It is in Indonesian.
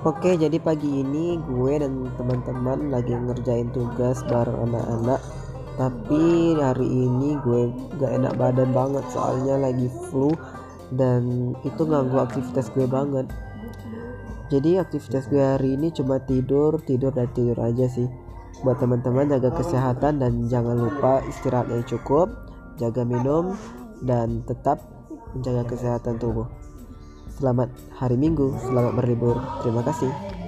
Oke, jadi pagi ini gue dan teman-teman lagi ngerjain tugas bareng anak-anak. Tapi hari ini gue gak enak badan banget soalnya lagi flu dan itu ganggu aktivitas gue banget. Jadi aktivitas gue hari ini cuma tidur, tidur dan tidur aja sih. Buat teman-teman jaga kesehatan dan jangan lupa istirahat yang cukup, jaga minum dan tetap menjaga kesehatan tubuh. Selamat hari Minggu, selamat berlibur. Terima kasih.